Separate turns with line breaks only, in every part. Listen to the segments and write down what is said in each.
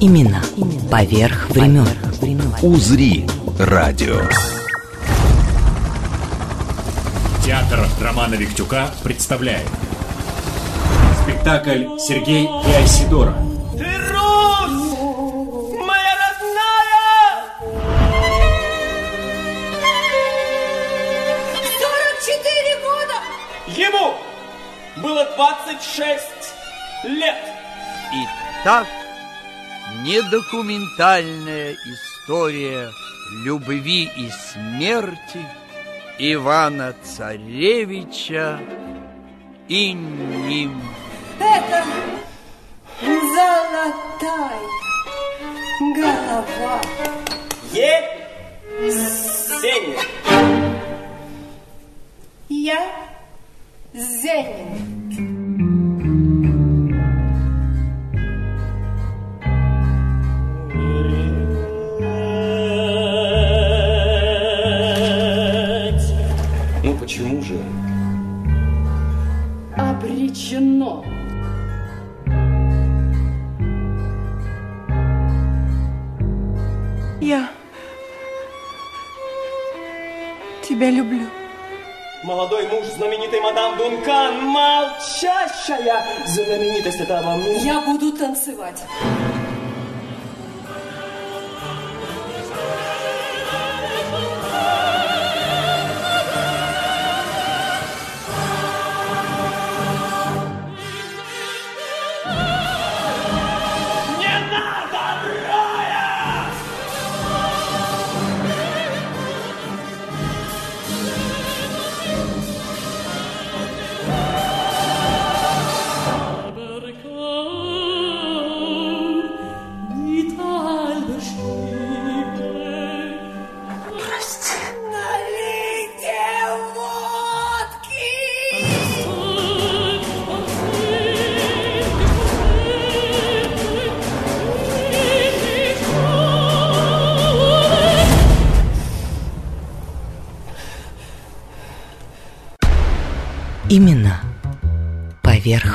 Баребруса
Именно поверх времен.
«Узри» радио.
Театр Романа Виктюка представляет Спектакль «Сергей и Айсидора»
Ты Рус! Моя родная!
44 года!
Ему было 26 лет.
Итак, недокументальная история любви и смерти Ивана Царевича и Ним.
Это золотая голова.
Есенин.
Я Зенин.
Почему же?
Обречено. Я тебя люблю.
Молодой муж знаменитой мадам Дункан, молчащая знаменитость это обо мне.
Я буду танцевать.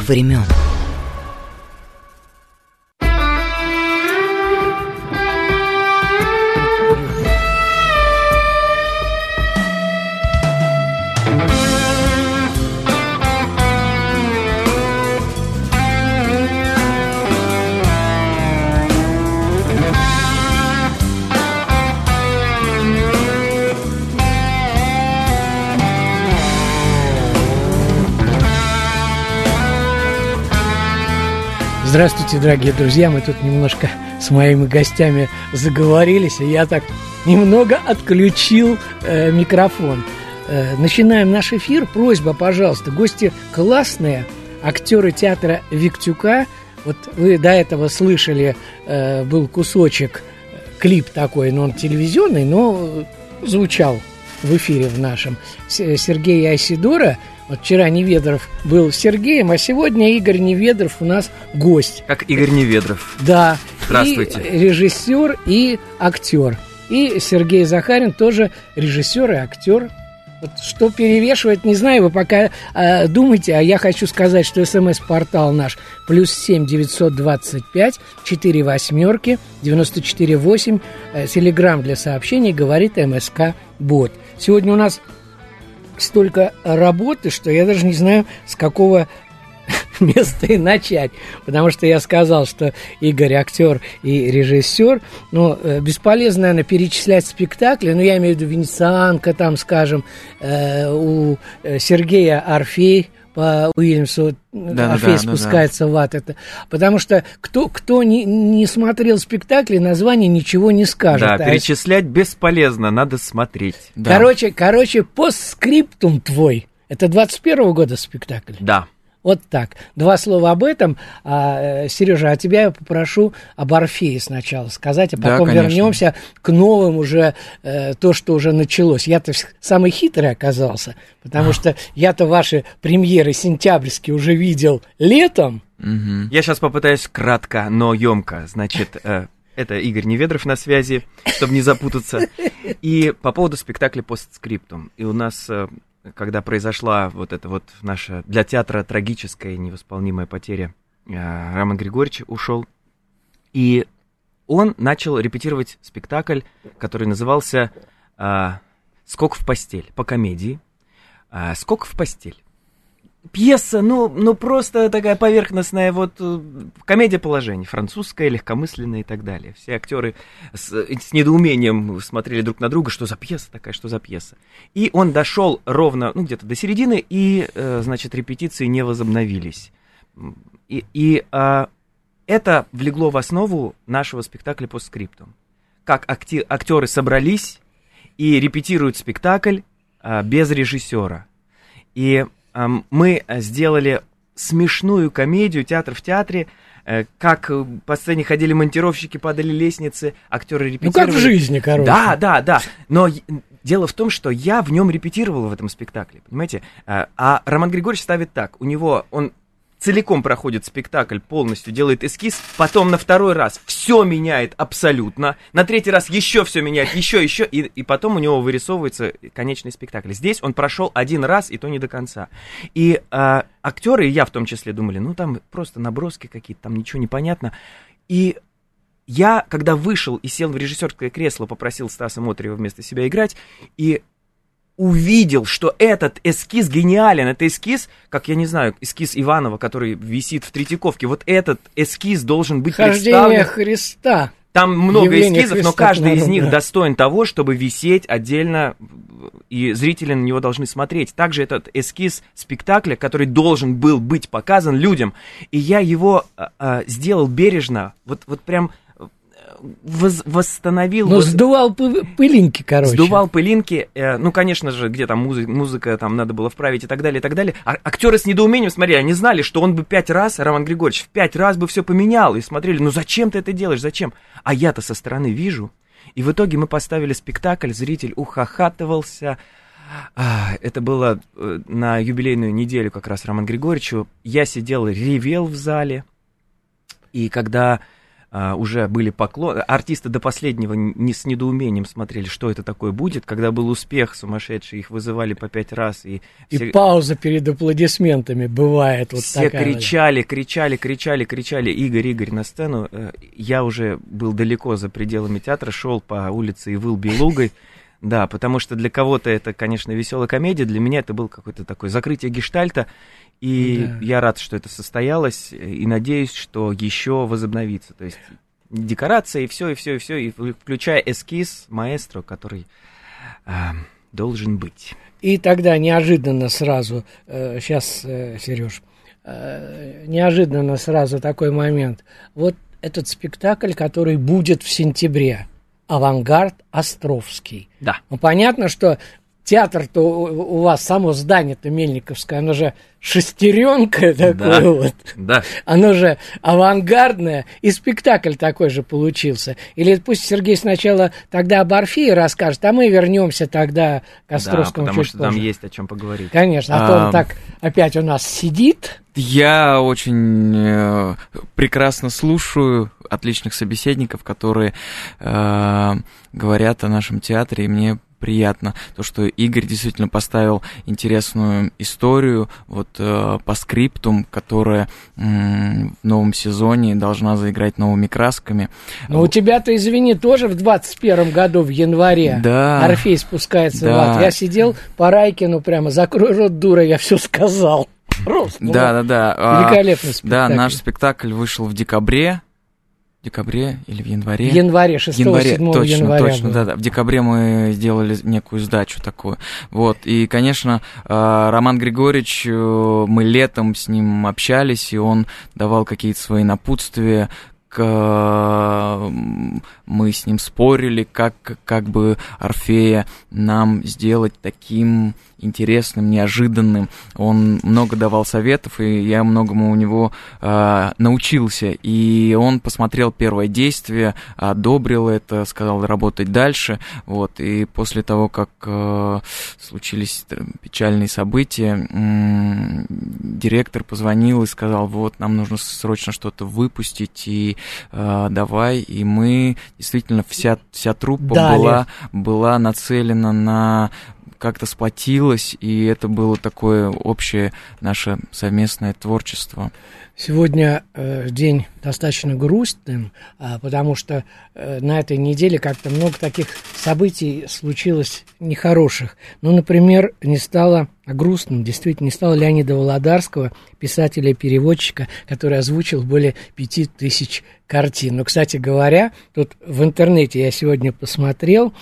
Времен.
Здравствуйте, дорогие друзья. Мы тут немножко с моими гостями заговорились, и я так немного отключил э, микрофон. Э, начинаем наш эфир. Просьба, пожалуйста, гости классные, актеры театра Виктюка. Вот вы до этого слышали, э, был кусочек, э, клип такой, но он телевизионный, но звучал в эфире в нашем. Сергей Айсидора. Вот вчера Неведров был Сергеем, а сегодня Игорь Неведров у нас гость.
Как Игорь Неведров.
Да.
Здравствуйте.
И режиссер, и актер. И Сергей Захарин тоже режиссер и актер. Вот что перевешивает, не знаю, вы пока э, думайте, а я хочу сказать, что смс-портал наш плюс семь девятьсот двадцать пять четыре восьмерки девяносто четыре восемь э, телеграмм для сообщений говорит МСК Бот. Сегодня у нас столько работы, что я даже не знаю, с какого места и начать. Потому что я сказал, что Игорь актер и режиссер. Э, бесполезно, наверное, перечислять спектакли. Но я имею в виду Венецианка, там, скажем, э, у э, Сергея Орфей по Уильямсу
Да-да-да,
Орфей
ну да.
спускается в ад. Это, потому что кто, кто не, не смотрел спектакли, название ничего не скажет.
Да,
А
перечислять бесполезно, надо смотреть.
Короче, короче, постскриптум твой. Это 21 года спектакль.
Да.
Вот так. Два слова об этом. А, Сережа, а тебя я попрошу об Орфее сначала сказать, а
Да,
потом
конечно.
вернемся к новым уже, э, то, что уже началось. Я-то самый хитрый оказался, потому что я-то ваши премьеры сентябрьские уже видел летом.
Мгм.
Я сейчас попытаюсь кратко, но емко. Значит, э, это Игорь Неведров на связи, чтобы не запутаться. И по поводу спектакля «Постскриптум». И у нас, э, когда произошла вот эта вот наша для театра трагическая и невосполнимая потеря, э, Роман Григорьевич ушел. И он начал репетировать спектакль, который назывался э, «Скок в постель» по комедии. Э, «Скок в постель». Пьеса, ну, ну просто такая поверхностная вот э, комедия положений, французская, легкомысленная и так далее. Все актеры с, с недоумением смотрели друг на друга, что за пьеса такая, что за пьеса. И он дошел ровно, ну где-то до середины, и, э, значит, репетиции не возобновились. И, и а, это влегло в основу нашего спектакля по скрипту. Как акти- актеры собрались и репетируют спектакль а, без режиссера. И мы э, сделали смешную комедию «Театр в театре», э, как э, по сцене ходили монтировщики, падали лестницы, актеры
Ну,
репетировали.
как в жизни, короче.
Да, да, да. Но дело в том, что я в нем репетировал в этом спектакле, понимаете? А, а Роман Григорьевич ставит так. У него, он целиком проходит спектакль, полностью делает эскиз, потом на второй раз все меняет абсолютно, на третий раз еще все меняет, еще, еще, и, и потом у него вырисовывается конечный спектакль. Здесь он прошел один раз, и то не до конца. И а, актеры, и я в том числе, думали, ну там просто наброски какие-то, там ничего не понятно. И я, когда вышел и сел в режиссерское кресло, попросил Стаса Мотрева вместо себя играть, и увидел, что этот эскиз гениален. Это эскиз, как я не знаю, эскиз Иванова, который висит в Третьяковке. Вот этот эскиз должен быть
Хождение
представлен.
Христа.
Там много
Явление
эскизов, но
Христа к
каждый из
народу,
них
да.
достоин того, чтобы висеть отдельно, и зрители на него должны смотреть. Также этот эскиз спектакля, который должен был быть показан людям, и я его а, а, сделал бережно, вот, вот прям воз- восстановил.
Ну,
вот-
сдувал пы- пылинки, короче.
Сдувал пылинки, э, ну, конечно же, где там музыка, музыка там надо было вправить и так далее, и так далее. А актеры с недоумением, смотри, они знали, что он бы пять раз, Роман Григорьевич, в пять раз бы все поменял, и смотрели, ну зачем ты это делаешь, зачем? А я-то со стороны вижу. И в итоге мы поставили спектакль, зритель ухахатывался. А, это было э, на юбилейную неделю как раз Роман Григорьевичу. Я сидел, ревел в зале. И когда а, уже были поклоны, артисты до последнего не с недоумением смотрели, что это такое будет. Когда был успех сумасшедший, их вызывали по пять раз. И,
И
все,
пауза перед аплодисментами бывает вот
все
такая.
кричали, кричали, кричали, кричали. Игорь, Игорь на сцену. Э, Я уже был далеко за пределами театра, шел по улице и выл белугой. Да, потому что для кого-то это, конечно, веселая комедия, для меня это был какой-то такой закрытие гештальта. И
Да.
я рад, что это состоялось, и надеюсь, что еще возобновится. То есть декорация и все, и все, и все, и включая эскиз маэстро, который а, должен быть.
И тогда неожиданно сразу, сейчас, Сереж, неожиданно сразу такой момент. Вот этот спектакль, который будет в сентябре. Авангард Островский.
Да.
Ну, понятно, что театр-то у вас, само здание-то Мельниковское, оно же шестеренка такое
Да.
вот.
Да.
Оно же авангардное, и спектакль такой же получился. Или пусть Сергей сначала тогда об Орфее расскажет, а мы вернемся тогда к
Да,
Островскому
потому
чуть
что
позже.
там есть о чем поговорить.
Конечно, а то
А,
он так опять у нас сидит.
Я очень э, прекрасно слушаю отличных собеседников, которые э, говорят о нашем театре, и мне приятно то, что Игорь действительно поставил интересную историю вот э, по скриптум, которая в новом сезоне должна заиграть новыми красками.
Но у тебя-то, извини, тоже в 21 году, в январе,
Да.
Орфей спускается в
Да.
ад. Я сидел по Райкину прямо, закрой рот, дура, я все сказал. Просто. ну,
Да, да, да. А,
Великолепный
Да,
спектакль.
наш спектакль вышел в декабре. Декабре или в январе?
В январе, 6
январе,
7
точно,
января
точно, да, да. В декабре мы сделали некую сдачу такую. Вот. И, конечно, э, Роман Григорьевич, э, мы летом с ним общались, и он давал какие-то свои напутствия э, мы с ним спорили, как, как бы Орфея нам сделать таким интересным, неожиданным. Он много давал советов, и я многому у него э, научился. И он посмотрел первое действие, одобрил это, сказал работать дальше. Вот. И после того, как э, случились печальные события, э, директор позвонил и сказал, вот, нам нужно срочно что-то выпустить, и э, давай. И мы, действительно, вся, вся труппа была, была нацелена на как-то сплотилась, и это было такое общее наше совместное творчество.
Сегодня э, день достаточно грустным, э, потому что э, на этой неделе как-то много таких событий случилось нехороших. Ну, например, не стало грустным, действительно, не стало Леонида Володарского, писателя-переводчика, который озвучил более пяти тысяч картин. Но, кстати говоря, тут в интернете я сегодня посмотрел,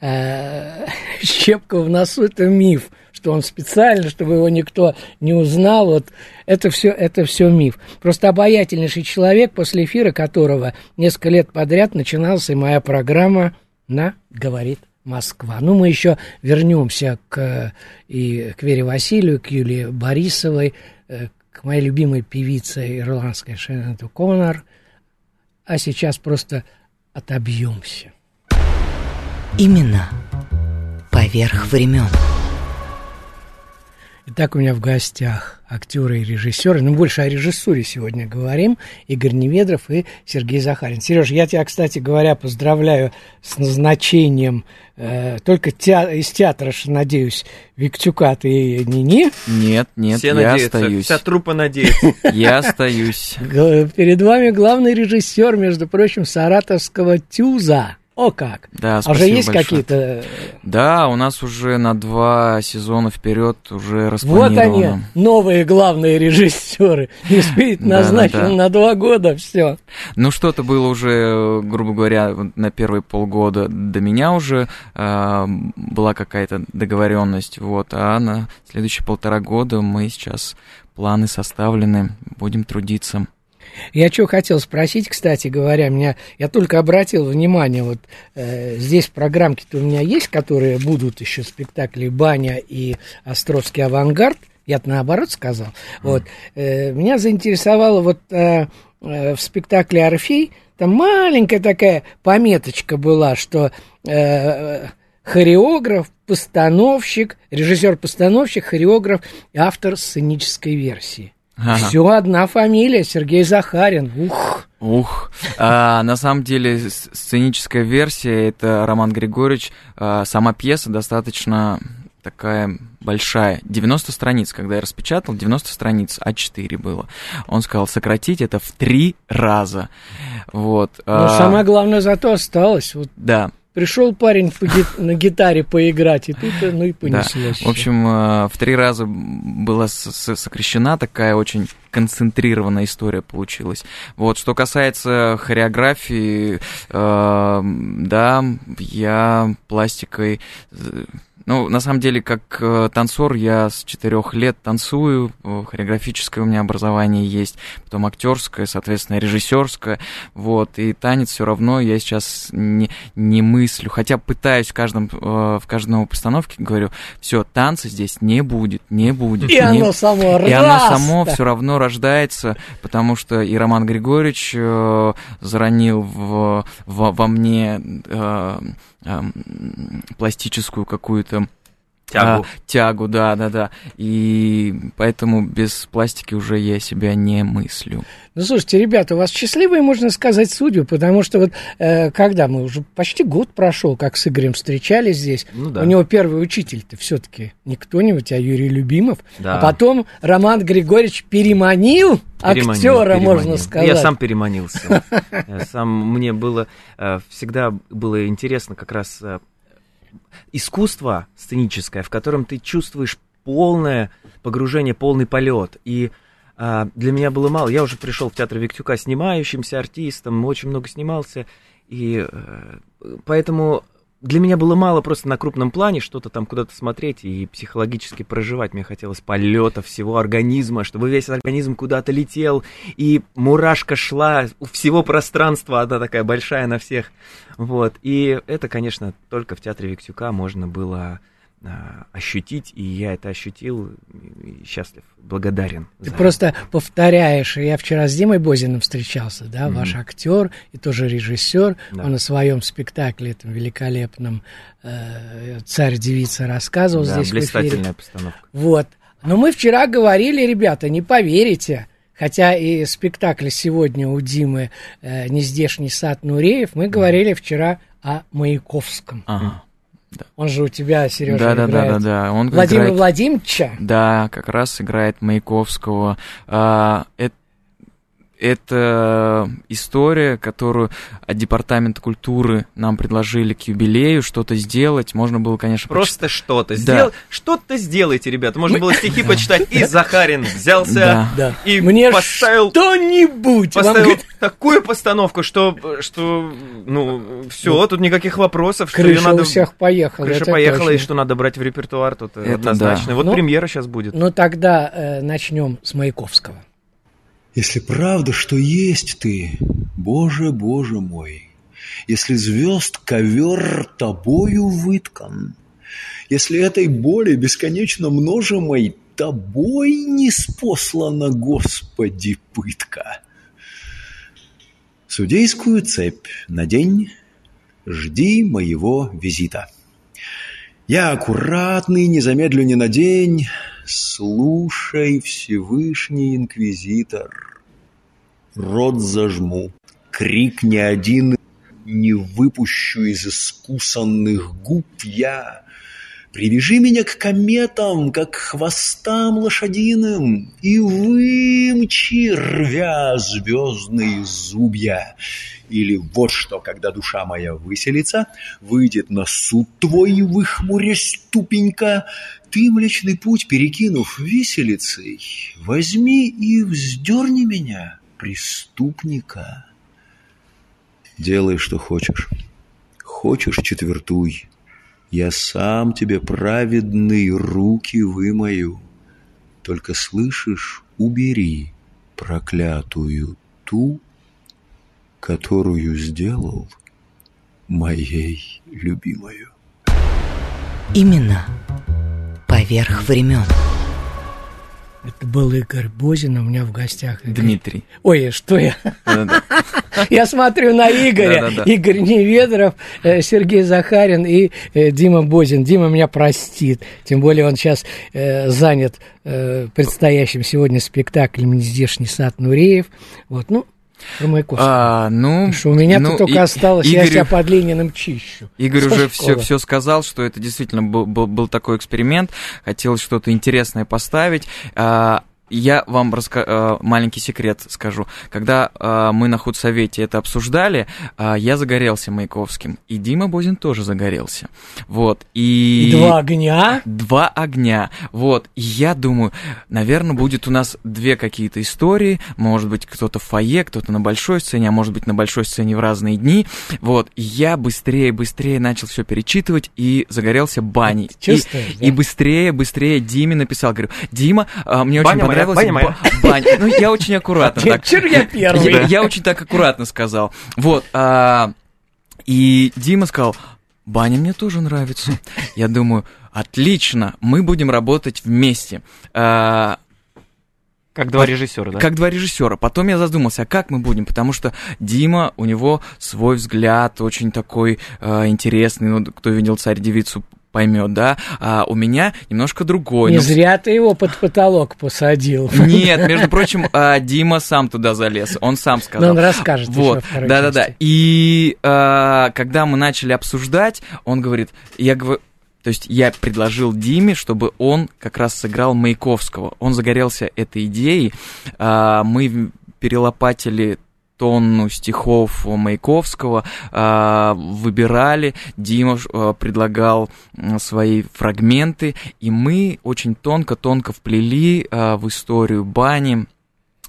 э, щепка в носу – это миф что он специально, чтобы его никто не узнал. Вот это все, это все миф. Просто обаятельнейший человек, после эфира которого несколько лет подряд начиналась и моя программа на «Говорит Москва». Ну, мы еще вернемся к, и к Вере Василию, к Юлии Борисовой, э, к моей любимой певице ирландской Шеннон Коннор. А сейчас просто отобьемся.
Именно поверх времен.
Итак, у меня в гостях актеры и режиссеры, ну, больше о режиссуре сегодня говорим, Игорь Неведров и Сергей Захарин. Сереж, я тебя, кстати говоря, поздравляю с назначением э, только теа- из театра, надеюсь, Виктюка ты не не?
Нет, нет,
Все
я
надеются,
остаюсь.
вся труппа надеется.
Я остаюсь.
Перед вами главный режиссер, между прочим, саратовского ТЮЗа. О как!
Да,
а уже есть какие-то...
Да, у нас уже на два сезона вперед уже
Вот они,
распланировано.
новые главные режиссеры. И спит
Да,
назначен
да, да.
на два года, все.
Ну, что-то было уже, грубо говоря, на первые полгода до меня уже э, была какая-то договоренность, вот, а на следующие полтора года мы сейчас планы составлены, будем трудиться.
Я что хотел спросить, кстати говоря, меня я только обратил внимание, вот э, здесь программки-то у меня есть, которые будут еще спектакли «Баня» и «Островский авангард», я наоборот сказал. Вот э, меня заинтересовало вот э, э, в спектакле «Орфей» там маленькая такая пометочка была, что э, хореограф, постановщик, режиссер-постановщик, хореограф и автор сценической версии.
Ага.
Все одна фамилия, Сергей Захарин. Ух.
Ух, а, на самом деле сценическая версия это Роман Григорьевич. а, сама пьеса достаточно такая большая, 90 страниц, когда я распечатал, 90 страниц, А4 было. Он сказал сократить это в три раза. Вот.
Но
а,
Ну, самое главное зато осталось. Вот
Да,
пришел парень по ги- на гитаре поиграть, и тут э, ну и
Да.
понеслось.
В общем, э, в три раза была сокращена такая очень концентрированная история получилась. Вот, что касается хореографии, э, да, я пластикой... Ну, на самом деле, как э, танцор, я с четырех лет танцую, э, хореографическое у меня образование есть, потом актерское, соответственно, режиссерское, вот, и танец все равно я сейчас не, не мыслю, хотя пытаюсь в каждом, э, в новой постановке, говорю, все, танца здесь не будет, не будет.
И
не-
оно само
и оно
раз,
само
да.
все равно рождается, потому что и Роман Григорьевич э, заронил в, во, во мне э, пластическую какую-то
Тягу.
а, тягу, да, да, да. И поэтому без пластики уже я себя не мыслю.
Ну, слушайте, ребята, у вас счастливые, можно сказать, судьбы, потому что вот э, когда мы уже почти год прошел, как с Игорем встречались здесь,
Ну да.
у него первый учитель-то все-таки не кто-нибудь, а Юрий Любимов,
Да.
а потом Роман Григорьевич переманил,
Переманил,
актера,
переманил.
можно сказать.
Я сам переманился. Сам, мне было э, всегда было интересно как раз э, искусство сценическое, в котором ты чувствуешь полное погружение, полный полет. И а, для меня было мало. Я уже пришел в театр Виктюка снимающимся артистом, очень много снимался. И э, поэтому для меня было мало просто на крупном плане что-то там куда-то смотреть и психологически проживать. Мне хотелось полета всего организма, чтобы весь организм куда-то летел, и мурашка шла у всего пространства, она такая большая на всех. Вот. И это, конечно, только в театре Виктюка можно было ощутить, и я это ощутил, и счастлив, благодарен.
Ты
за
просто повторяешь. Я вчера с Димой Бозиным встречался, да,
Мгм.
ваш актер и тоже режиссер.
Да.
Он о своем спектакле, этом великолепном э, «Царь-девица» рассказывал
Да,
здесь в эфире.
блистательная постановка.
Вот. Но мы вчера говорили, ребята, не поверите, хотя и спектакль сегодня у Димы э, «Нездешний сад Нуреев», мы говорили вчера о Маяковском.
Ага.
Он же у тебя, Сережа,
Да, да, да,
играет
да, да. Он
Владимира
играет-
Владимировича.
Да, как раз играет Маяковского. А, это, это история, которую от Департамента культуры нам предложили к юбилею что-то сделать. Можно было, конечно,
Просто что-то
Да.
сделать. Что-то сделайте, ребята. Можно
Мы-
было стихи почитать. И Захарин взялся
Да.
Да.
и
Мне
поставил,
что-нибудь. Вам
поставил
говорит,
такую постановку, что, что ну, все, тут никаких вопросов, что ее
крыша
надо...
у всех поехала.
Крыша поехала, и
точно.
что надо брать в репертуар, тут
Это
однозначно.
да.
Вот
Ну,
премьера сейчас будет.
Ну тогда э, начнем с Маяковского.
Если правда, что есть ты, Боже, Боже мой, если звезд ковер тобою выткан, если этой боли бесконечно множимой тобой не спослана, Господи, пытка. Судейскую цепь надень, жди моего визита. Я аккуратный, не замедлю ни на день, слушай, Всевышний Инквизитор. Рот зажму, крик ни один не выпущу из искусанных губ я. Привяжи меня к кометам, как к хвостам лошадиным, И вымчи, рвя звездные зубья. Или вот что, когда душа моя выселится, Выйдет на суд твой, выхмурясь тупенько, Ты, Млечный Путь, перекинув виселицей, Возьми и вздерни меня, преступника. Делай, что хочешь. Хочешь, четвертуй. Я сам тебе праведные руки вымою. Только слышишь, убери проклятую ту, которую сделал моей любимою.
Именно поверх времен.
Это был Игорь Бозин, у меня в гостях. Игорь-
Дмитрий.
Ой, что я? Я смотрю на Игоря. Игорь Неведров, э, Сергей Захарин и э, Дима Бозин. Дима меня простит. Тем более он сейчас э, занят предстоящим сегодня спектаклем «Нездешний сад Нуреев». Вот, ну, про Маяковского.
А, ну,
Потому что у меня
ну,
тут только
и-
осталось, я
Игорь-
себя под Лениным чищу.
Игорь
Со
уже
школы.
все, все сказал, что это действительно был, был, был такой эксперимент. Хотелось что-то интересное поставить. А, Я вам раска- а, маленький секрет скажу. Когда а, мы на худсовете это обсуждали, а, я загорелся Маяковским, и Дима Бозин тоже загорелся. Вот, и...
Два огня.
Два огня. Вот. И я думаю, наверное, будет у нас две какие-то истории. Может быть, кто-то в фойе, кто-то на большой сцене, а может быть, на большой сцене в разные дни. Вот. И я быстрее, быстрее начал все перечитывать и загорелся баней. И,
Чувствуешь, да?
и быстрее, быстрее Диме написал. Говорю, Дима, мне очень
Баня
понравилось.
Баня моя.
ба- баня». Ну, я очень аккуратно так.
Чё я первый?
Я, я очень так аккуратно сказал. Вот. а, и Дима сказал, баня мне тоже нравится. Я думаю, отлично, мы будем работать вместе. А,
Как два режиссера, да?
как два режиссера. Потом я задумался, а как мы будем? Потому что Дима, у него свой взгляд очень такой э, интересный. Ну, кто видел царь-девицу, поймет, да. А у меня немножко другой.
Не
Ну,
зря ты его под потолок посадил.
Нет, между прочим, а, Дима сам туда залез, он сам сказал.
Но он расскажет
Вот, да-да-да. И а, когда мы начали обсуждать, он говорит, я говорю, то есть я предложил Диме, чтобы он как раз сыграл Маяковского. Он загорелся этой идеей. А, мы перелопатили тонну стихов Маяковского, а, выбирали, Дима а, предлагал м, свои фрагменты, и мы очень тонко-тонко вплели а, в историю бани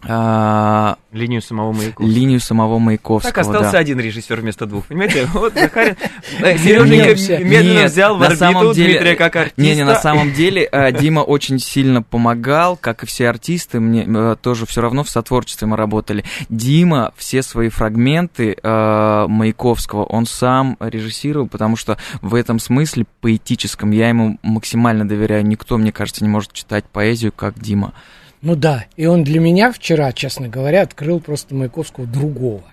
а,
Линию самого Маяковского.
линию самого Маяковского.
Так остался
да.
один режиссер вместо двух, понимаете? Вот Захарин, Сереженька
Вернемся.
медленно взял в орбиту Дмитрия как артиста.
Не, не, на самом деле э, Дима очень сильно помогал, как и все артисты, мне э, тоже все равно в сотворчестве мы работали. Дима все свои фрагменты э, Маяковского он сам режиссировал, потому что в этом смысле поэтическом я ему максимально доверяю. Никто, мне кажется, не может читать поэзию, как Дима.
Ну да, и он для меня вчера, честно говоря, открыл просто Маяковского другого.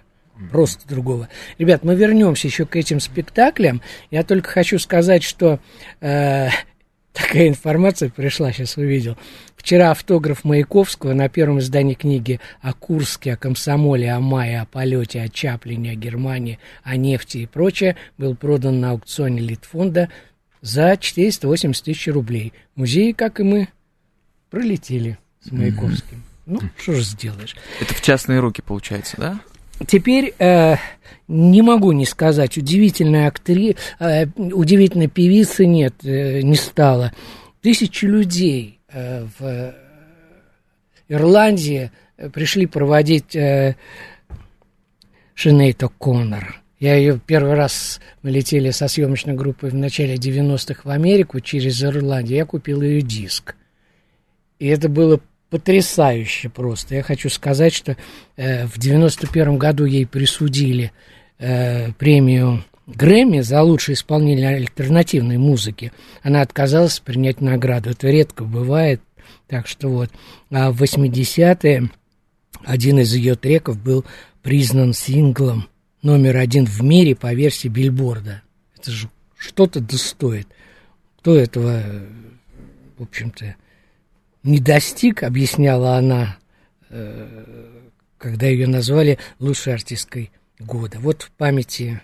Просто другого. Ребят, мы вернемся еще к этим спектаклям. Я только хочу сказать, что э, такая информация пришла, сейчас увидел. Вчера автограф Маяковского на первом издании книги о Курске, о комсомоле, о мае, о полете, о Чаплине, о Германии, о нефти и прочее был продан на аукционе Литфонда за 480 тысяч рублей. Музеи, как и мы, пролетели с Маяковским. Ну, что же сделаешь.
Это в частные руки получается, да?
Теперь э, не могу не сказать, удивительная актри... э, удивительной певицы нет, э, не стало. Тысячи людей э, в Ирландии э, пришли проводить э, Шинейт О'Коннор. Я ее первый раз, мы летели со съемочной группой в начале 90-х в Америку через Ирландию, я купил ее диск. И это было потрясающе просто. Я хочу сказать, что э, в 91 году ей присудили э, премию Грэмми за лучшее исполнение альтернативной музыки. Она отказалась принять награду. Это редко бывает. Так что вот. А в 80-е один из ее треков был признан синглом номер один в мире по версии Бильборда. Это же что-то достоит. Кто этого, в общем-то, не достиг, объясняла она, э, когда ее назвали лучшей артисткой года. Вот в памяти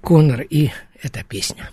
Конор и эта песня.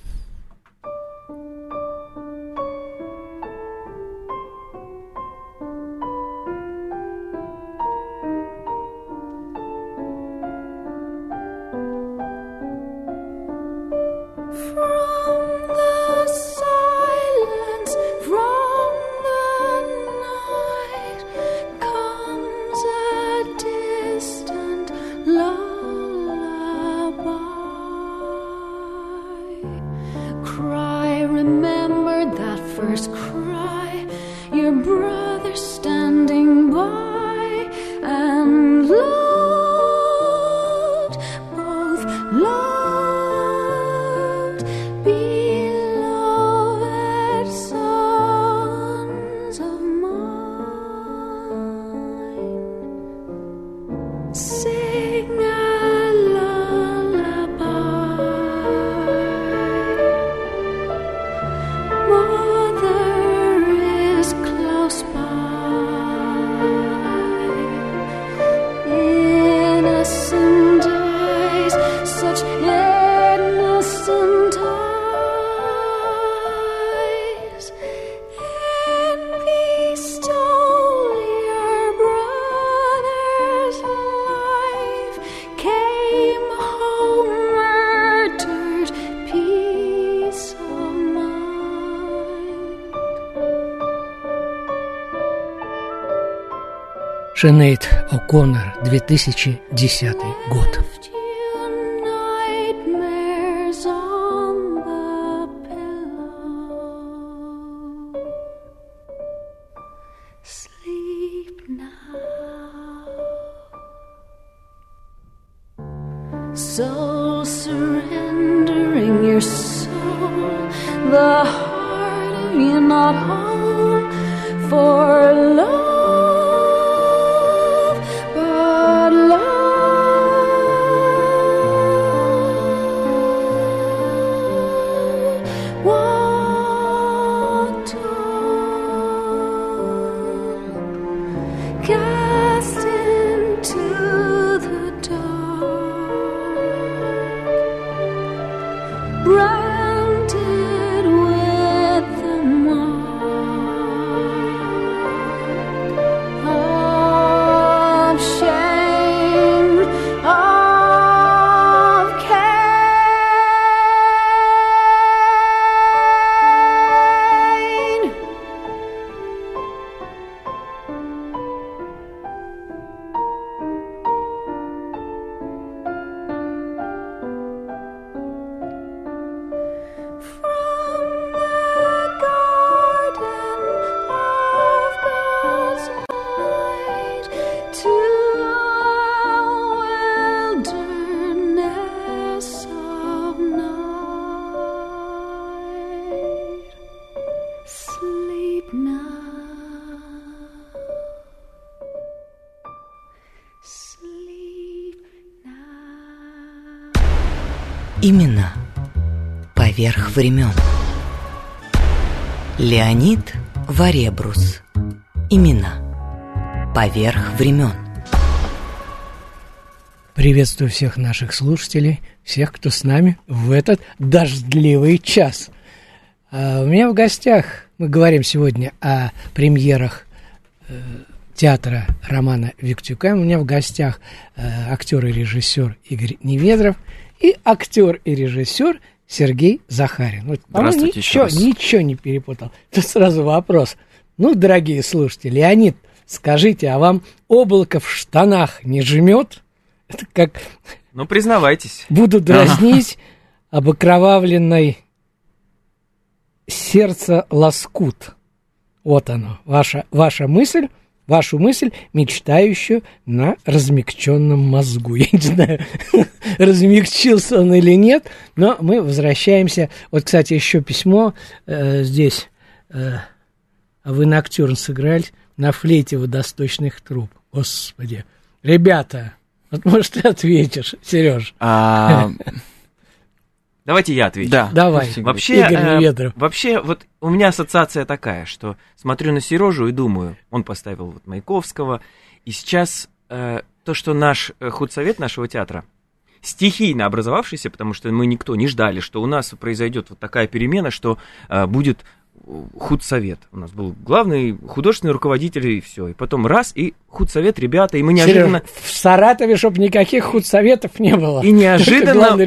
Шенейд О'Коннор, 2010 год.
Поверх времен. Леонид Варебрус. Имена поверх времен.
Приветствую всех наших слушателей, всех, кто с нами в этот дождливый час. А у меня в гостях, мы говорим сегодня о премьерах э, театра Романа Виктюка. У меня в гостях э, актер и режиссер Игорь Неведров и актер и режиссер Сергей Захарин. Вот,
Здравствуйте еще
ничего,
раз.
ничего не перепутал. Тут сразу вопрос. Ну, дорогие слушатели, Леонид, скажите, а вам облако в штанах не жмет? Это как
Ну, признавайтесь.
буду дразнить об окровавленной сердце лоскут. Вот оно, ваша, ваша мысль, вашу мысль, мечтающую на размягченном мозгу. Я не знаю, размягчился он или нет, но мы возвращаемся. Вот, кстати, еще письмо э, здесь. Э, а вы ноктюрн сыграли на флейте водосточных труб. Господи. Ребята, вот может ты ответишь, Сереж.
Давайте я отвечу.
да.
Давай.
Вообще,
Игорь
э, вообще, вот у меня ассоциация такая, что смотрю на Сережу и думаю, он поставил вот Маяковского, и сейчас э, то, что наш э, худсовет нашего театра, стихийно образовавшийся, потому что мы никто не ждали, что у нас произойдет вот такая перемена, что э, будет худсовет. У нас был главный художественный руководитель и все. И потом раз, и худсовет, ребята, и мы неожиданно...
Серёж, в Саратове, чтобы никаких худсоветов не было.
И неожиданно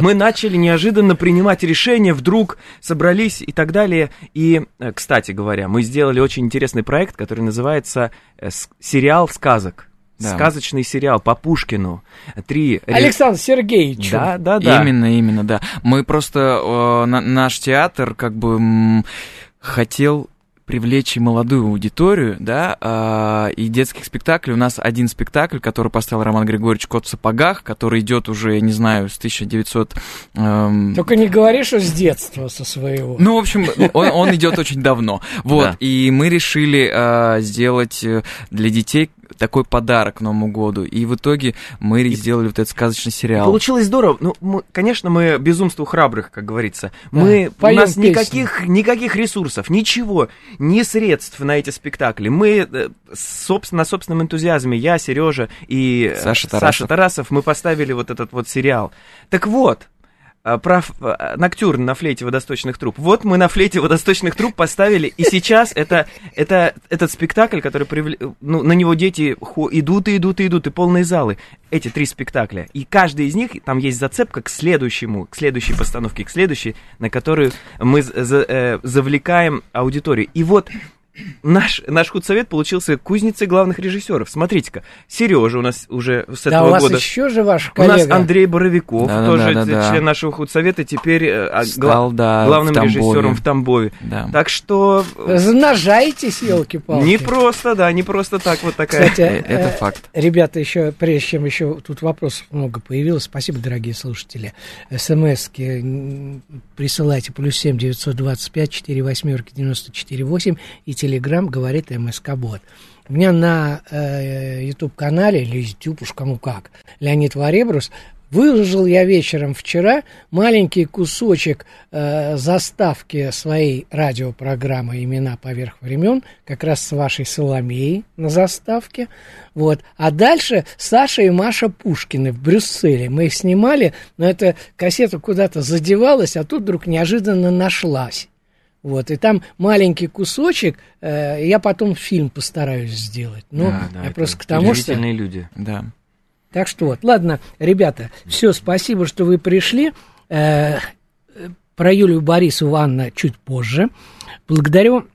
мы начали неожиданно принимать решения, вдруг собрались и так далее. И, э, кстати говоря, мы сделали очень интересный проект, который называется э, «Сериал сказок».
Да.
Сказочный сериал по Пушкину. Три...
Александр Сергеевич.
Да, да, да.
Именно, именно, да. Мы просто, э, на- наш театр как бы м, хотел привлечь и молодую аудиторию, да, а, и детских спектаклей. У нас один спектакль, который поставил Роман Григорьевич «Кот в сапогах», который идет уже, я не знаю, с 1900... эм,
Только не говори, что с детства со своего.
Ну, в общем, он, он идет очень давно. Вот,
Да.
и мы решили а, сделать э, для детей такой подарок к Новому году. И в итоге мы сделали вот этот сказочный сериал.
Получилось здорово. Ну, мы- конечно, мы безумству храбрых, как говорится.
Да,
Мы, у нас
песню.
никаких, никаких ресурсов, ничего, ни средств на эти спектакли. Мы э, собственно, на собственном энтузиазме, я, Сережа и э,
Саша Тарасов.
Саша Тарасов, мы поставили вот этот вот сериал. Так вот, э, про ф- э, Ноктюрн на флейте водосточных труб. Вот мы на флейте водосточных труб поставили, и сейчас это, это этот спектакль, который привле- ну, на него дети хо- идут и идут и идут, и полные залы. Эти три спектакля. И каждый из них, там есть зацепка к следующему, к следующей постановке, к следующей, на которую мы за- э, завлекаем аудиторию. И вот Наш, наш худсовет получился кузницей главных режиссеров. Смотрите-ка, Сережа у нас уже с
да,
этого
у вас
года.
еще же ваш
У нас
коллега.
Андрей Боровиков,
Да-да-да,
тоже
да-да.
член нашего худсовета, теперь э, а,
Стал, да,
главным
в
режиссером в Тамбове.
Да.
Так что э,
Замножайтесь, елки-палки.
не просто, да, не просто так вот такая.
Кстати,
Э, это
э,
факт.
Ребята, еще, прежде чем еще тут вопросов много появилось, спасибо, дорогие слушатели. СМСки м, присылайте плюс семь девятьсот двадцать пять четыре восьмерки девяносто четыре восемь и Телеграм говорит МСК Бот. У меня на э, YouTube-канале, или YouTube, уж кому как, Леонид Варебрус, Выложил я вечером вчера маленький кусочек э, заставки своей радиопрограммы «Имена поверх времен», как раз с вашей Соломеей на заставке. Вот. А дальше Саша и Маша Пушкины в Брюсселе. Мы их снимали, но эта кассета куда-то задевалась, а тут вдруг неожиданно нашлась. Вот, и там маленький кусочек, э, я потом фильм постараюсь сделать. Ну,
Да, да,
я просто к тому, что...
люди.
Да.
Так что вот, ладно, ребята, все, спасибо, что вы пришли. Э, э, про Юлию Борисову Анна чуть позже. Благодарю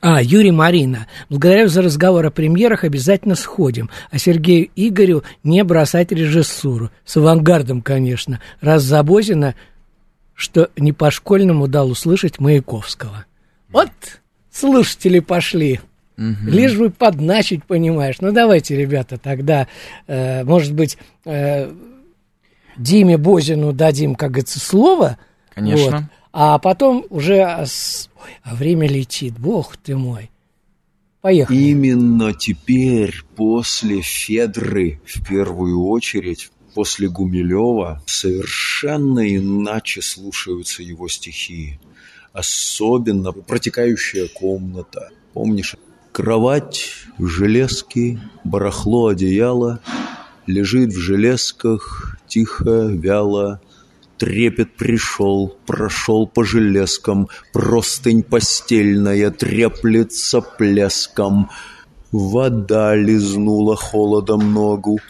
а, Юрий Марина. Благодарю за разговор о премьерах, обязательно сходим. А Сергею Игорю не бросать режиссуру. С авангардом, конечно. Раз Забозина, что не по-школьному дал услышать Маяковского. Вот слушатели пошли.
Мгм.
Лишь бы подначить, понимаешь. Ну, давайте, ребята, тогда, э, может быть, э, Диме Бозину дадим, как говорится, слово.
Конечно.
вот, а потом уже... с- Ой, а время летит, бог ты мой. Поехали.
Именно теперь, после Федры, в первую очередь, после Гумилева совершенно иначе слушаются его стихи. Особенно «Протекающая комната». Помнишь? Кровать, железки, барахло одеяло, Лежит в железках, тихо, вяло, Трепет пришел, прошел по железкам, Простынь постельная треплется плеском. Вода лизнула холодом ногу.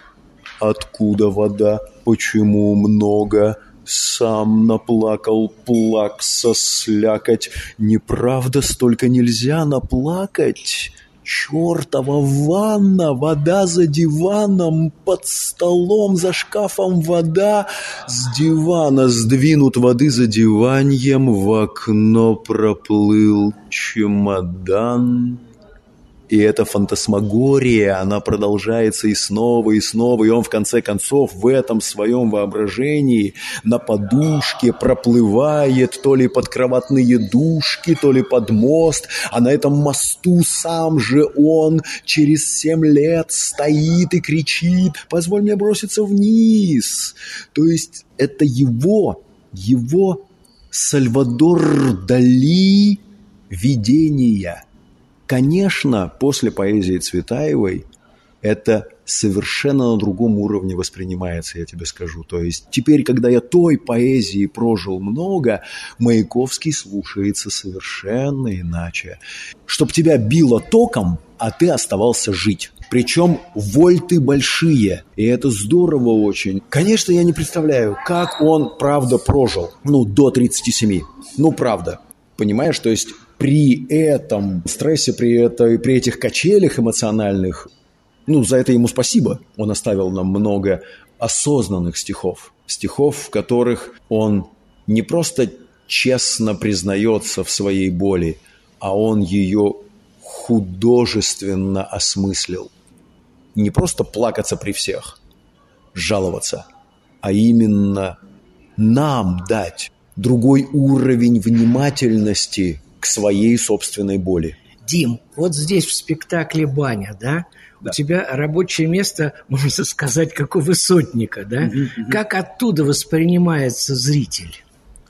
Откуда вода? Почему много? Сам наплакал плакса слякоть. Неправда, столько нельзя наплакать. Чёртова ванна, вода за диваном, под столом, за шкафом вода. С дивана сдвинут воды за диваньем, в окно проплыл чемодан. И эта фантасмагория, она продолжается и снова, и снова, и он в конце концов в этом своем воображении на подушке проплывает то ли под кроватные душки, то ли под мост, а на этом мосту сам же он через семь лет стоит и кричит «Позволь мне броситься вниз!» То есть это его, его Сальвадор Дали видения – Конечно, после поэзии Цветаевой это совершенно на другом уровне воспринимается, я тебе скажу. То есть теперь, когда я той поэзии прожил много, Маяковский слушается совершенно иначе. Чтоб тебя било током, а ты оставался жить. Причем вольты большие, и это здорово очень. Конечно, я не представляю, как он, правда, прожил, ну, до 37. Ну, правда. Понимаешь, то есть при этом стрессе, при, этой, при этих качелях эмоциональных, ну, за это ему спасибо. Он оставил нам много осознанных стихов. Стихов, в которых он не просто честно признается в своей боли, а он ее художественно осмыслил. Не просто плакаться при всех, жаловаться, а именно нам дать другой уровень внимательности к своей собственной боли.
Дим, вот здесь в спектакле «Баня», да, да. у тебя рабочее место, можно сказать, как у высотника, да? Угу, угу. Как оттуда воспринимается зритель?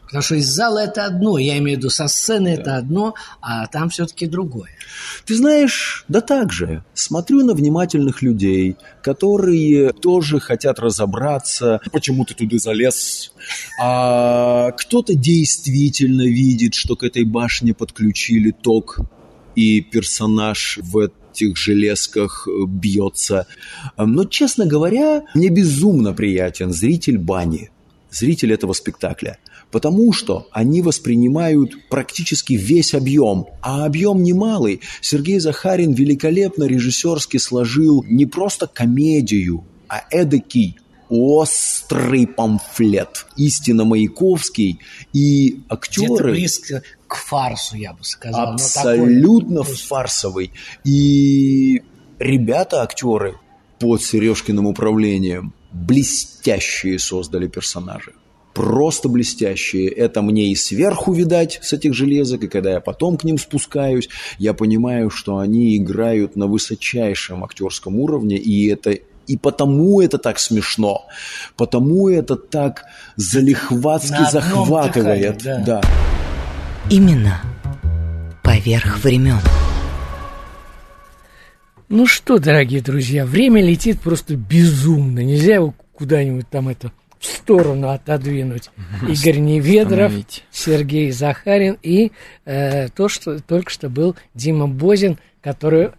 Потому что из зала это одно, я имею в виду со сцены да. это одно, а там все-таки другое.
Ты знаешь, да так же. Смотрю на внимательных людей, которые тоже хотят разобраться, почему ты туда залез. А кто-то действительно видит, что к этой башне подключили ток, и персонаж в этих железках бьется. Но, честно говоря, мне безумно приятен зритель бани, зритель этого спектакля – потому что они воспринимают практически весь объем, а объем немалый. Сергей Захарин великолепно режиссерски сложил не просто комедию, а эдакий острый памфлет. Истинно Маяковский и актеры...
Близко к фарсу, я бы сказал.
Абсолютно такой... фарсовый. И ребята, актеры под Сережкиным управлением, блестящие создали персонажи просто блестящие. Это мне и сверху видать с этих железок, и когда я потом к ним спускаюсь, я понимаю, что они играют на высочайшем актерском уровне, и это и потому это так смешно, потому это так залихватски захватывает.
Дыхании, да. да. Именно поверх времен.
Ну что, дорогие друзья, время летит просто безумно. Нельзя его куда-нибудь там это в сторону отодвинуть Игорь Неведров, Сергей Захарин и э, то, что только что был Дима Бозин, который...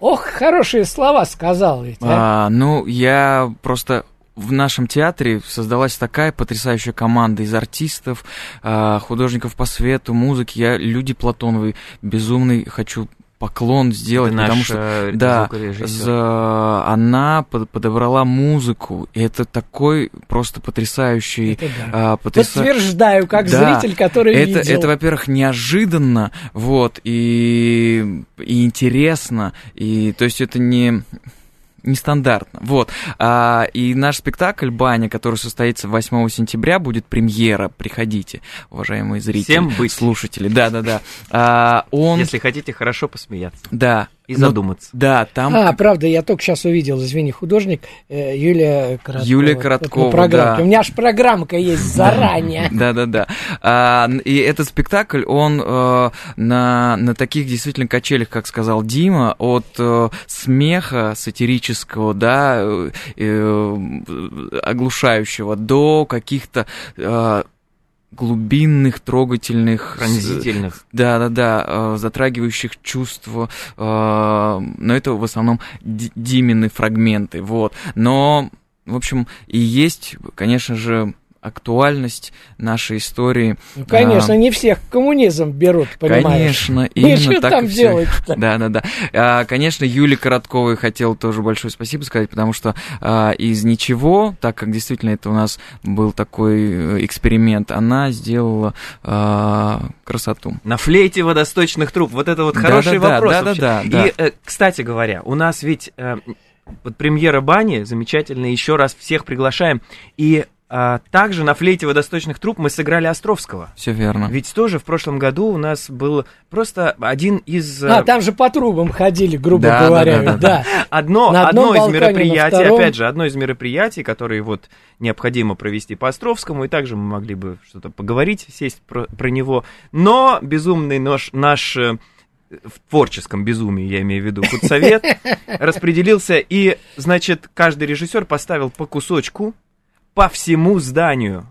Ох, хорошие слова сказал ведь.
А? А, ну, я просто в нашем театре создалась такая потрясающая команда из артистов, а, художников по свету, музыки. Я люди Платоновой безумный хочу поклон сделать, это потому что да, за, она под, подобрала музыку, и это такой просто потрясающий, это да.
а, потряса... подтверждаю, как да, зритель, который
это,
видел.
Это, во-первых, неожиданно, вот и, и интересно, и то есть это не нестандартно. Вот. А, и наш спектакль «Баня», который состоится 8 сентября, будет премьера. Приходите, уважаемые зрители.
Всем быть.
Слушатели, да-да-да. А, он...
Если хотите хорошо посмеяться.
Да,
и задуматься.
Да, там
А, правда, я только сейчас увидел, извини, художник э, Юлия Короткова.
Юлия Короткова,
на программке.
да.
У меня аж программка есть заранее.
Да-да-да. А, н- и этот спектакль, он э, на, на таких действительно качелях, как сказал Дима, от э, смеха сатирического, да, оглушающего, до каких-то глубинных, трогательных,
Пронзительных.
да, да, да, э, затрагивающих чувства, э, но это в основном Ди- Димины фрагменты, вот. Но, в общем, и есть, конечно же, актуальность нашей истории.
Ну, конечно,
А,
не всех коммунизм берут, понимаешь.
Конечно,
И
именно
что
так
там
и всё.
делать-то?
Да, да, да. А, конечно, Юле Коротковой хотел тоже большое спасибо сказать, потому что а, из ничего, так как действительно это у нас был такой э, эксперимент, она сделала а, красоту.
На флейте водосточных труб. Вот это вот хороший
да, да,
вопрос.
да, да,
вообще.
да, да.
И, э, кстати говоря, у нас ведь э, вот премьера бани замечательная. Еще раз всех приглашаем. И а, также на флейте водосточных труб мы сыграли Островского.
Все верно.
Ведь тоже в прошлом году у нас был просто один из... э,
А, там же по трубам ходили, грубо
Да, да,
говоря,
да,
да.
да,
Одно,
На одном
одно из
балконе,
мероприятий,
втором.
опять же, одно из мероприятий, которые вот необходимо провести по Островскому, и также мы могли бы что-то поговорить, сесть про, про него. Но безумный наш, наш э, в творческом безумии, я имею в виду, худсовет, распределился, и, значит, каждый режиссер поставил по кусочку по всему зданию.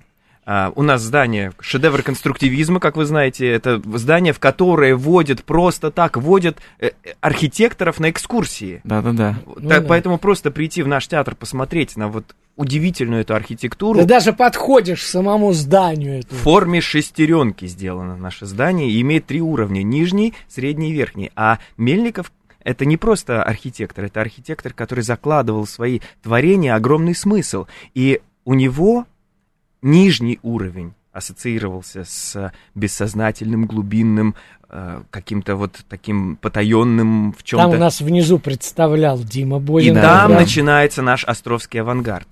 А, у нас здание шедевр конструктивизма, как вы знаете, это здание, в которое водят просто так, водят э, э, архитекторов на экскурсии.
Да-да-да.
Ну да.
Поэтому просто прийти в наш театр, посмотреть на вот удивительную эту архитектуру.
Ты даже подходишь к самому зданию
В
этому.
форме шестеренки сделано наше здание и имеет три уровня: нижний, средний и верхний. А Мельников это не просто архитектор, это архитектор, который закладывал в свои творения огромный смысл. И у него нижний уровень ассоциировался с бессознательным, глубинным, э, каким-то вот таким потаенным в чем-то.
Там нас внизу представлял Дима
И
Бодин.
там
да.
начинается наш Островский авангард.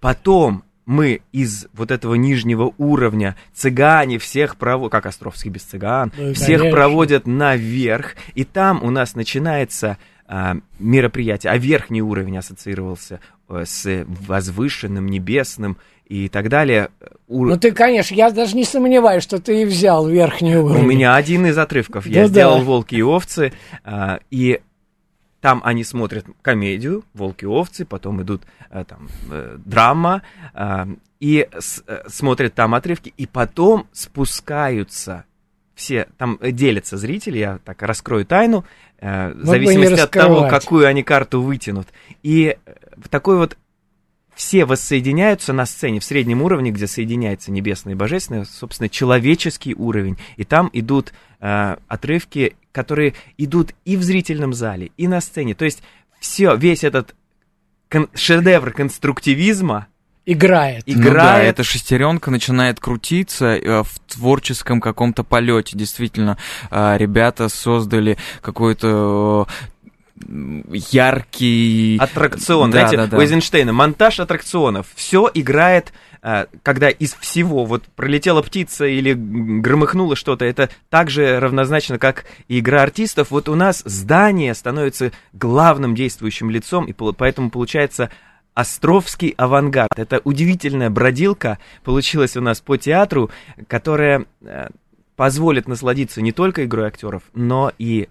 Потом мы из вот этого нижнего уровня цыгане всех проводят, как Островский без цыган,
Ну и
всех
конечно.
проводят наверх, и там у нас начинается а, мероприятие, а верхний уровень ассоциировался э, с возвышенным, небесным и так далее. У-
Ну ты, конечно, я даже не сомневаюсь, что ты и взял верхний
у
уровень.
меня один из отрывков. Я
Ну
сделал
да.
«Волки и овцы», а, и там они смотрят комедию «Волки и овцы», потом идут а, там э, драма, а, и э, смотрят там отрывки, и потом спускаются все, там э, делятся зрители, я так раскрою тайну, э, в зависимости от того, какую они карту вытянут. И э, такой вот все воссоединяются на сцене в среднем уровне, где соединяется небесное и божественное, собственно, человеческий уровень. И там идут э, отрывки, которые идут и в зрительном зале, и на сцене. То есть все, весь этот кон- шедевр конструктивизма
Играет.
Ну да,
играет.
эта шестеренка начинает крутиться э, в творческом каком-то полете. Действительно, э, ребята создали какой-то э, яркий...
аттракцион.
Да,
Знаете,
да, да.
у Эйзенштейна монтаж аттракционов. Все играет, когда из всего вот пролетела птица или громыхнуло что-то, это также равнозначно, как и игра артистов. Вот у нас здание становится главным действующим лицом, и поэтому получается Островский авангард. Это удивительная бродилка получилась у нас по театру, которая э, позволит насладиться не только игрой актеров, но и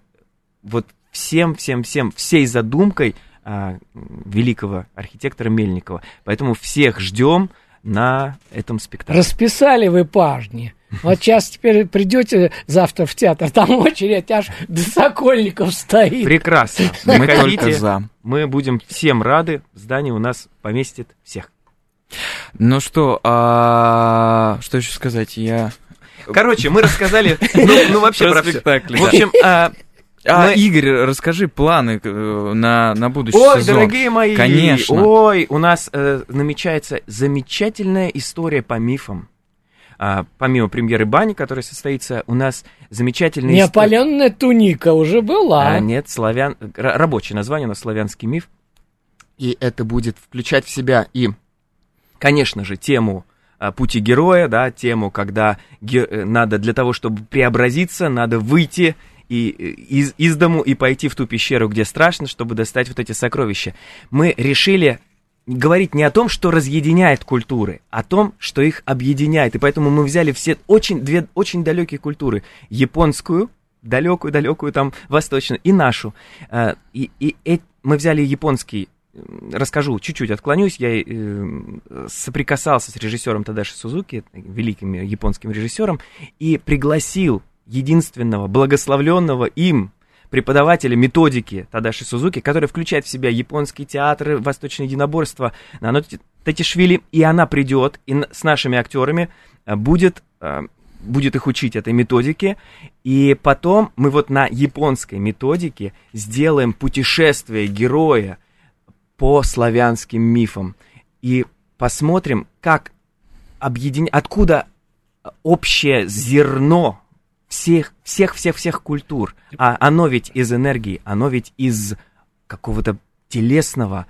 вот всем, всем, всем, всей задумкой а, великого архитектора Мельникова. Поэтому всех ждем на этом спектакле.
Расписали вы, парни. Вот сейчас теперь придете завтра в театр, там очередь аж до Сокольников стоит.
Прекрасно.
Мы только за.
Мы будем всем рады. Здание у нас поместит всех.
Ну что, а, что еще сказать? Я...
Короче, мы рассказали, ну, ну, вообще
Про
про
спектакли,
В общем, а,
А,
Мы-
Игорь, расскажи планы э, на, на будущий
Ой,
сезон.
дорогие мои!
Конечно.
Ой, у нас э, намечается замечательная история по мифам. А, помимо премьеры Бани, которая состоится, у нас замечательная история...
Неопаленная туника уже была.
А, нет, славян... р- рабочее название у нас славянский миф. И это будет включать в себя и, конечно же, тему а, пути героя, да, тему, когда ге- э, надо для того, чтобы преобразиться, надо выйти и, из, из дому и пойти в ту пещеру, где страшно, чтобы достать вот эти сокровища. Мы решили говорить не о том, что разъединяет культуры, а о том, что их объединяет. И поэтому мы взяли все очень, две очень далекие культуры. Японскую, далекую-далекую там восточную, и нашу. Э, И, и, э- мы взяли японский расскажу, чуть-чуть отклонюсь. Я э, соприкасался с режиссером Тадаши Сузуки, великим японским режиссером, и пригласил единственного благословленного им преподавателя методики Тадаши Сузуки, который включает в себя японские театры, восточное единоборство, Нано Татишвили, и она придет и с нашими актерами э, будет, э, будет их учить этой методике, и потом мы вот на японской методике сделаем путешествие героя по славянским мифам. И посмотрим, как объедин... откуда общее зерно всех, всех, всех, всех культур. А оно ведь из энергии, оно ведь из какого-то телесного,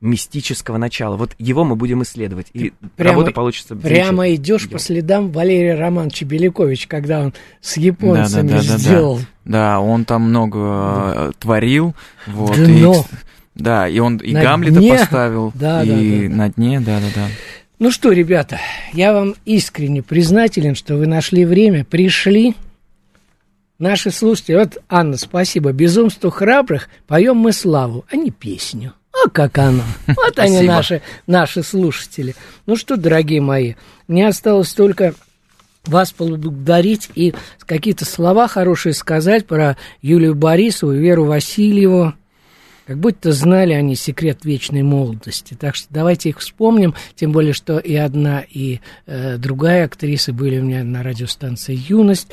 мистического начала. Вот его мы будем исследовать, и работа получится
Прямо идешь по следам Валерия Романовича Белякович, когда он с японцами
да, да, да, да,
сделал.
Да. да, он там много э, творил. Вот,
Дно.
и, да, и он и
На
Гамлета
дне.
поставил,
Да,
и
да, да.
на дне, да, да, да.
Ну что, ребята, я вам искренне признателен, что вы нашли время, пришли. Наши слушатели, вот, Анна, спасибо, «Безумству храбрых» поем мы славу, а не песню. А как оно? Вот они, наши, наши слушатели. Ну что, дорогие мои, мне осталось только вас поблагодарить и какие-то слова хорошие сказать про Юлию Борисову и Веру Васильеву. Как будто знали они секрет вечной молодости. Так что давайте их вспомним, тем более, что и одна, и э, другая актриса были у меня на радиостанции «Юность».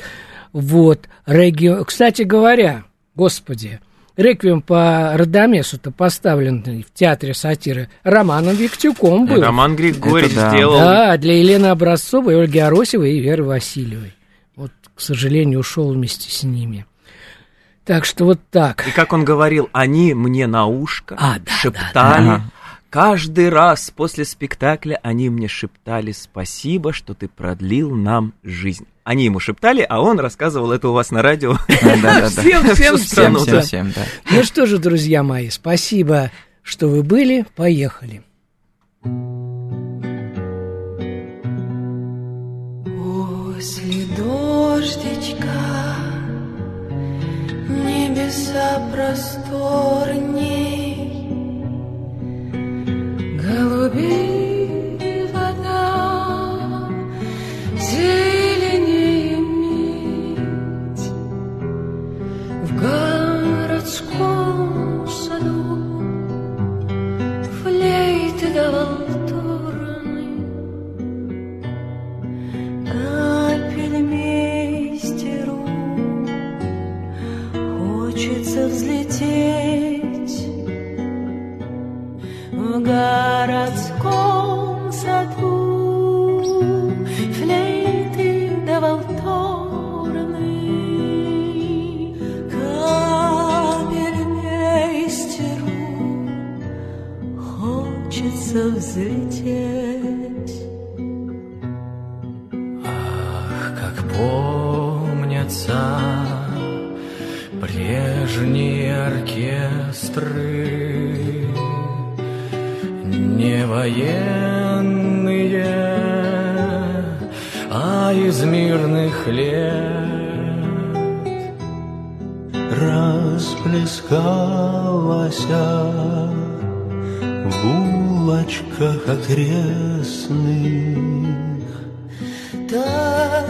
Вот, регио... Кстати говоря, господи, реквием по Радамесу-то поставленный в театре сатиры Романом Виктюком был.
Роман Григорьевич
да.
сделал
Да, для Елены Образцовой, Ольги Аросевой и Веры Васильевой. Вот, к сожалению, ушел вместе с ними. Так что вот так.
И как он говорил, они мне на ушко
А, да,
шептали.
да.
Каждый раз после спектакля они мне шептали спасибо, что ты продлил нам жизнь. Они ему шептали, а он рассказывал это у вас на радио.
Всем, всем
Всем,
страну,
всем,
да.
всем, да.
Ну что же, друзья мои, спасибо, что вы были. Поехали.
После дождичка небеса просторней, голубей Взлететь.
как помнятся прежние оркестры, не военные, а из мирных лет.
Расплескалась в улочках окрестных.
Та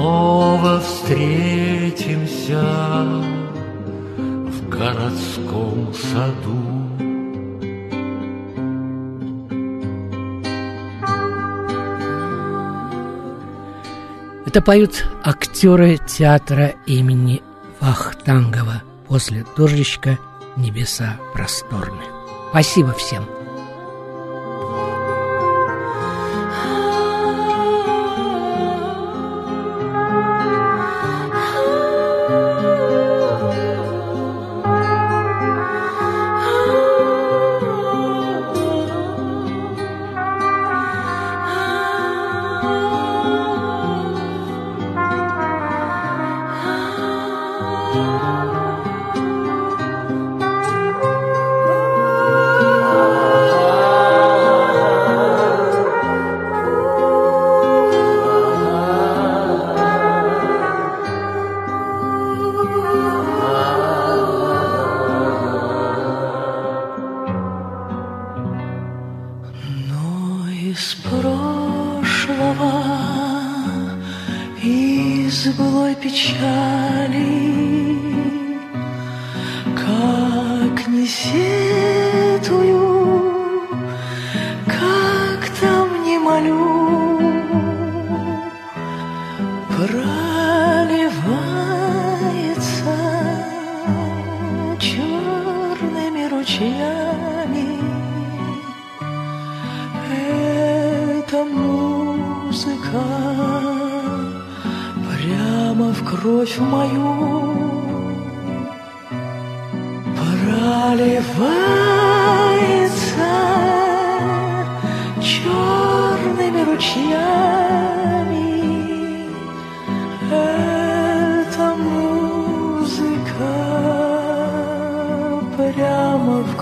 Снова встретимся в городском саду.
Это поют актеры театра имени Вахтангова после дождичка небеса просторны. Спасибо всем.
Проливается черными ручьями. Эта музыка прямо в кровь мою проливается черными ручьями.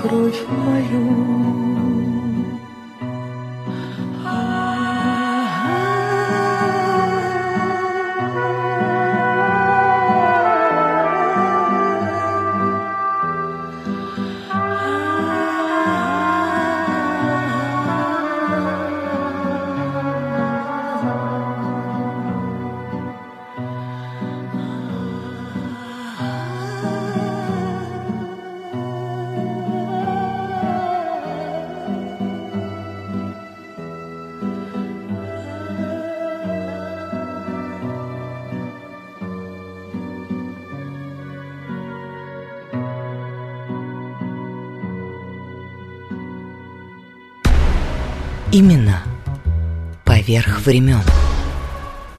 Прямо в кровь мою.
Именно поверх времен.